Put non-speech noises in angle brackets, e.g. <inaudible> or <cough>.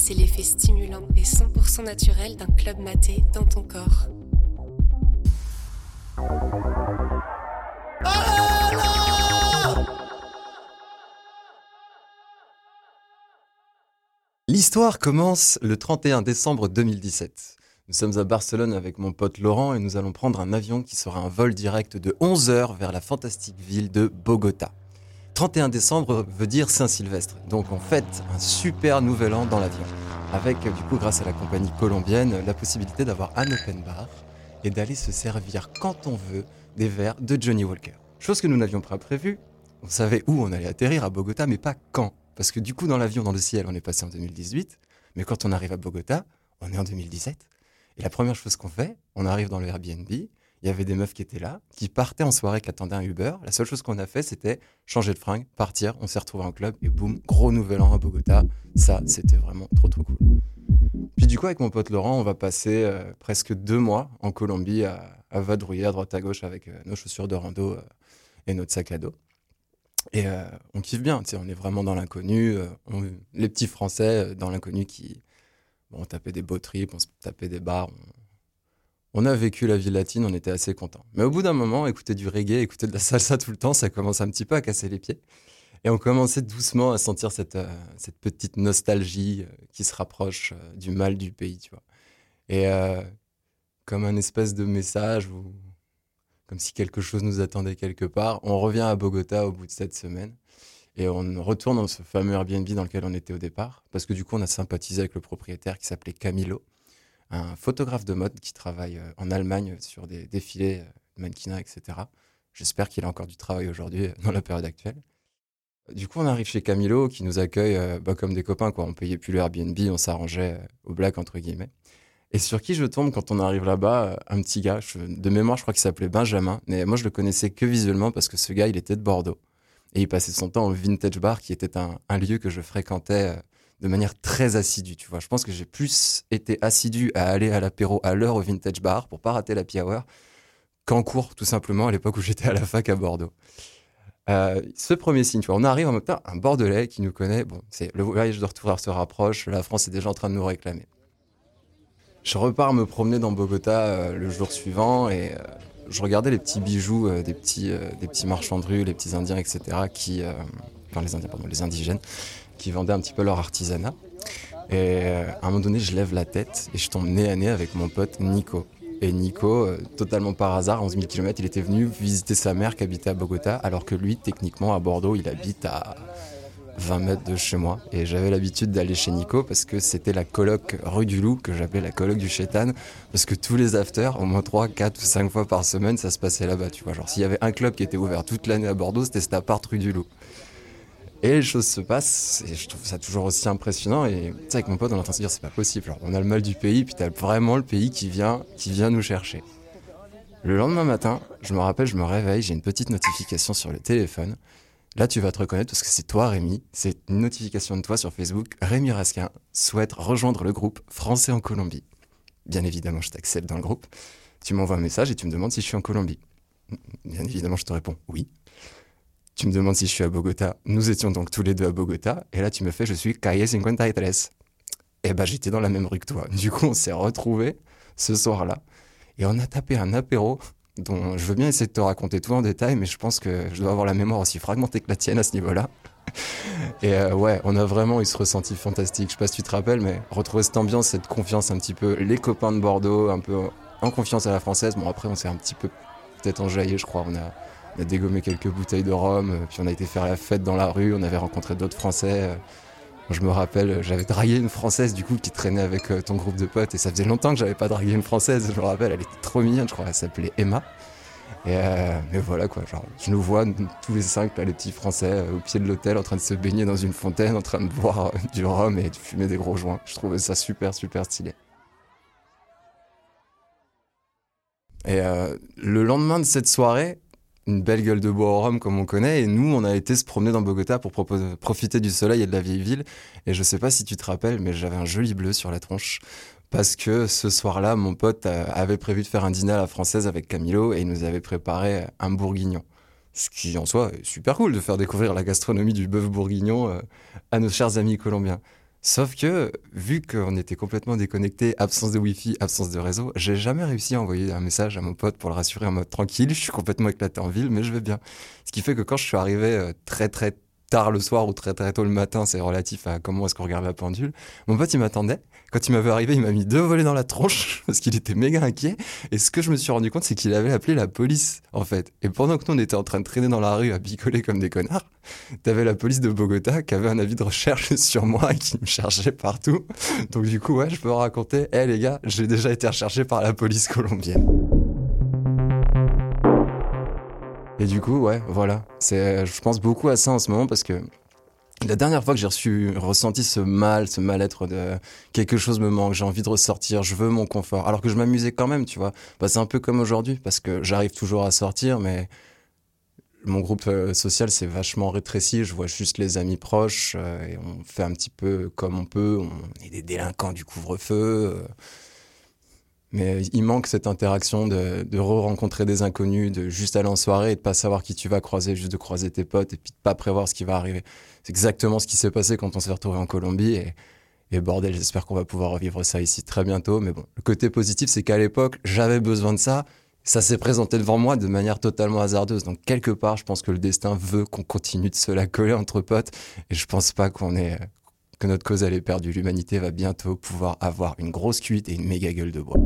c'est l'effet stimulant et 100% naturel d'un club maté dans ton corps. L'histoire commence le 31 décembre 2017. Nous sommes à Barcelone avec mon pote Laurent et nous allons prendre un avion qui sera un vol direct de 11 heures vers la fantastique ville de Bogota. 31 décembre veut dire Saint-Sylvestre, donc on fête un super nouvel an dans l'avion. Avec du coup grâce à la compagnie colombienne la possibilité d'avoir un open bar et d'aller se servir quand on veut des verres de Johnny Walker. Chose que nous n'avions pas prévue. On savait où on allait atterrir à Bogota, mais pas quand. Parce que du coup, dans l'avion, dans le ciel, on est passé en 2018. Mais quand on arrive à Bogota, on est en 2017. Et la première chose qu'on fait, on arrive dans le Airbnb. Il y avait des meufs qui étaient là, qui partaient en soirée, qui attendaient un Uber. La seule chose qu'on a fait, c'était changer de fringue, partir. On s'est retrouvé en club et boum, gros nouvel an à Bogota. Ça, c'était vraiment trop, trop cool. Puis du coup, avec mon pote Laurent, on va passer euh, presque deux mois en Colombie à, à vadrouiller à droite à gauche avec euh, nos chaussures de rando euh, et notre sac à dos. Et on kiffe bien, on est vraiment dans l'inconnu. les petits Français dans l'inconnu qui bon, on tapait des beaux trips, on se tapait des bars. On, a vécu la vie latine, on était assez contents. Mais au bout d'un moment, écouter du reggae, écouter de la salsa tout le temps, ça commence un petit peu à casser les pieds. Et on commençait doucement à sentir cette, cette petite nostalgie qui se rapproche du mal du pays, tu vois. Et comme un espèce de message ou comme si quelque chose nous attendait quelque part. On revient à Bogota au bout de cette semaine et on retourne dans ce fameux Airbnb dans lequel on était au départ parce que du coup on a sympathisé avec le propriétaire qui s'appelait Camilo, un photographe de mode qui travaille euh, en Allemagne sur des défilés euh, de mannequinat, etc. J'espère qu'il a encore du travail aujourd'hui euh, dans la période actuelle. Du coup, on arrive chez Camilo qui nous accueille bah, comme des copains. Quoi. On payait plus le Airbnb, on s'arrangeait au black entre guillemets. Et sur qui je tombe quand on arrive là-bas Un petit gars, de mémoire, je crois qu'il s'appelait Benjamin, mais moi je le connaissais que visuellement parce que ce gars, il était de Bordeaux. Et il passait son temps au Vintage Bar, qui était un, lieu que je fréquentais de manière très assidue, tu vois. Je pense que j'ai plus été assidu à aller à l'apéro à l'heure au Vintage Bar pour pas rater la hour qu'en cours, tout simplement, à l'époque où j'étais à la fac à Bordeaux. Euh, ce premier signe, tu vois, on arrive en même temps, un Bordelais qui nous connaît, bon, c'est le voyage de retour se rapproche, la France est déjà en train de nous réclamer. Je repars me promener dans Bogota euh, le jour suivant et euh, je regardais les petits bijoux des, petits, des petits marchands de rue, les petits indiens, etc. qui, enfin les indiens, pardon, les indigènes, qui vendaient un petit peu leur artisanat. Et à un moment donné, je lève la tête et je tombe nez à nez avec mon pote Nico. Et Nico, totalement par hasard, 11 000 km, il était venu visiter sa mère qui habitait à Bogota, alors que lui, techniquement, à Bordeaux, il habite à 20 mètres de chez moi. Et j'avais l'habitude d'aller chez Nico parce que c'était la coloc rue du Loup, que j'appelais la coloc du chétan, parce que tous les afters, au moins 3, 4 ou 5 fois par semaine, ça se passait là-bas, tu vois. Genre, s'il y avait un club qui était ouvert toute l'année à Bordeaux, c'était cet appart rue du Loup. Et les choses se passent, et je trouve ça toujours aussi impressionnant. Et avec mon pote, on est en train de se dire, c'est pas possible. on a le mal du pays, puis t'as vraiment le pays qui vient, qui vient nous chercher. Le lendemain matin, je me rappelle, je me réveille, j'ai une petite notification sur le téléphone. Là, tu vas te reconnaître parce que c'est toi, Rémi. C'est une notification de toi sur Facebook. Rémi Raskin souhaite rejoindre le groupe Français en Colombie. Bien évidemment, je t'accepte dans le groupe. Tu m'envoies un message et tu me demandes si je suis en Colombie. Bien évidemment, je te réponds oui. Tu me demandes si je suis à Bogota. Nous étions donc tous les deux à Bogota. Et là, tu me fais je suis calle 53. Eh ben, j'étais dans la même rue que toi. Du coup, on s'est retrouvés ce soir-là. Et on a tapé un apéro dont je veux bien essayer de te raconter tout en détail, mais je pense que je dois avoir la mémoire aussi fragmentée que la tienne à ce niveau-là. <laughs> Et euh, ouais, on a vraiment eu ce ressenti fantastique. Je sais pas si tu te rappelles, mais retrouver cette ambiance, cette confiance un petit peu, les copains de Bordeaux, un peu en confiance à la française. Bon, après, on s'est un petit peu peut-être enjaillé, je crois. On a, a dégommé quelques bouteilles de rhum, puis on a été faire la fête dans la rue, on avait rencontré d'autres Français. Euh, je me rappelle, j'avais dragué une française du coup qui traînait avec euh, ton groupe de potes et ça faisait longtemps que j'avais pas dragué une française. Je me rappelle, elle était trop mignonne, je crois, elle s'appelait Emma. Et euh, mais voilà quoi, genre, je nous vois tous les cinq, les petits français, euh, au pied de l'hôtel, en train de se baigner dans une fontaine, en train de boire du rhum et de fumer des gros joints. Je trouvais ça super, super stylé. Et le lendemain de cette soirée, une belle gueule de bois au rhum comme on connaît. Et nous, on a été se promener dans Bogota pour profiter du soleil et de la vieille ville. Et je sais pas si tu te rappelles, mais j'avais un joli bleu sur la tronche. Parce que ce soir-là, mon pote avait prévu de faire un dîner à la française avec Camilo et il nous avait préparé un bourguignon. Ce qui en soi est super cool de faire découvrir la gastronomie du bœuf bourguignon euh, à nos chers amis colombiens. Sauf que, vu qu'on était complètement déconnecté, absence de Wi-Fi, absence de réseau, j'ai jamais réussi à envoyer un message à mon pote pour le rassurer en mode tranquille, je suis complètement éclaté en ville, mais je vais bien. Ce qui fait que quand je suis arrivé euh, très très tard le soir ou très très tôt le matin, c'est relatif à comment est-ce qu'on regarde la pendule. Mon pote, il m'attendait. Quand il m'avait arrivé, il m'a mis deux volets dans la tronche <laughs> parce qu'il était méga inquiet. Et ce que je me suis rendu compte, c'est qu'il avait appelé la police, en fait. Et pendant que nous, on était en train de traîner dans la rue à picoler comme des connards, t'avais la police de Bogota qui avait un avis de recherche <laughs> sur moi et qui me cherchait partout. Donc du coup, ouais, je peux raconter, hé les gars, j'ai déjà été recherché par la police colombienne. Et du coup, ouais, voilà. C'est, je pense beaucoup à ça en ce moment parce que la dernière fois que j'ai ressenti ce mal, ce mal-être de quelque chose me manque, j'ai envie de ressortir, je veux mon confort, alors que je m'amusais quand même, tu vois. Bah, c'est un peu comme aujourd'hui parce que j'arrive toujours à sortir, mais mon groupe euh, social s'est vachement rétréci. Je vois juste les amis proches euh, et on fait un petit peu comme on peut. On est des délinquants du couvre-feu. Euh, mais il manque cette interaction de, re-rencontrer des inconnus, de juste aller en soirée et de pas savoir qui tu vas croiser, juste de croiser tes potes et puis de pas prévoir ce qui va arriver. C'est exactement ce qui s'est passé quand on s'est retrouvé en Colombie et, et bordel, j'espère qu'on va pouvoir revivre ça ici très bientôt. Mais bon, le côté positif, c'est qu'à l'époque, j'avais besoin de ça. Ça s'est présenté devant moi de manière totalement hasardeuse. Donc quelque part, je pense que le destin veut qu'on continue de se la coller entre potes. Et je pense pas qu'on est que notre cause est perdue. L'humanité va bientôt pouvoir avoir une grosse cuite et une méga gueule de bois.